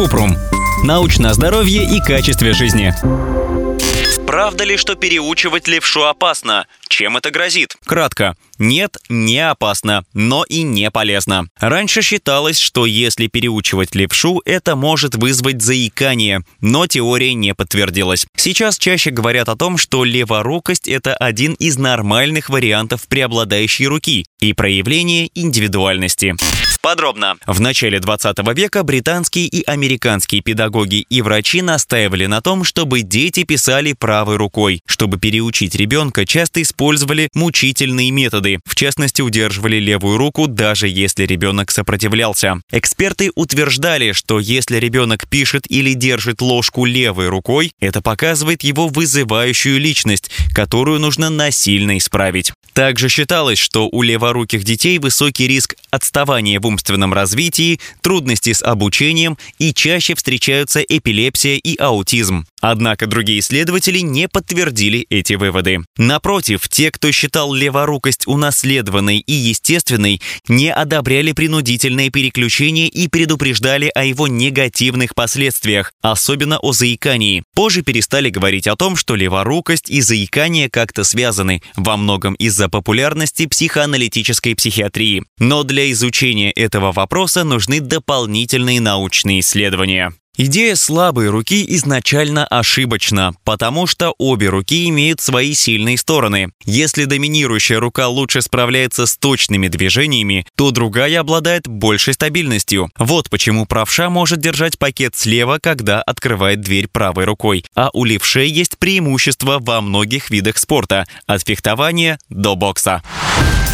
Купрум. Научное здоровье и качестве жизни. Правда ли, что переучивать левшу опасно? Чем это грозит? Кратко. Нет, не опасно, но и не полезно. Раньше считалось, что если переучивать левшу, это может вызвать заикание, но теория не подтвердилась. Сейчас чаще говорят о том, что леворукость – это один из нормальных вариантов преобладающей руки и проявление индивидуальности. Подробно. В начале 20 века британские и американские педагоги и врачи настаивали на том, чтобы дети писали правой рукой. Чтобы переучить ребенка, часто использовали мучительные методы. В частности, удерживали левую руку, даже если ребенок сопротивлялся. Эксперты утверждали, что если ребенок пишет или держит ложку левой рукой, это показывает его вызывающую личность, которую нужно насильно исправить. Также считалось, что у леворуких детей высокий риск отставания в умственном развитии, трудности с обучением и чаще встречаются эпилепсия и аутизм. Однако другие исследователи не подтвердили эти выводы. Напротив, те, кто считал леворукость унаследованной и естественной, не одобряли принудительное переключение и предупреждали о его негативных последствиях, особенно о заикании. Позже перестали говорить о том, что леворукость и заикание как-то связаны, во многом из-за популярности психоаналитической психиатрии. Но для изучения этого вопроса нужны дополнительные научные исследования. Идея слабой руки изначально ошибочна, потому что обе руки имеют свои сильные стороны. Если доминирующая рука лучше справляется с точными движениями, то другая обладает большей стабильностью. Вот почему правша может держать пакет слева, когда открывает дверь правой рукой. А у левшей есть преимущество во многих видах спорта, от фехтования до бокса.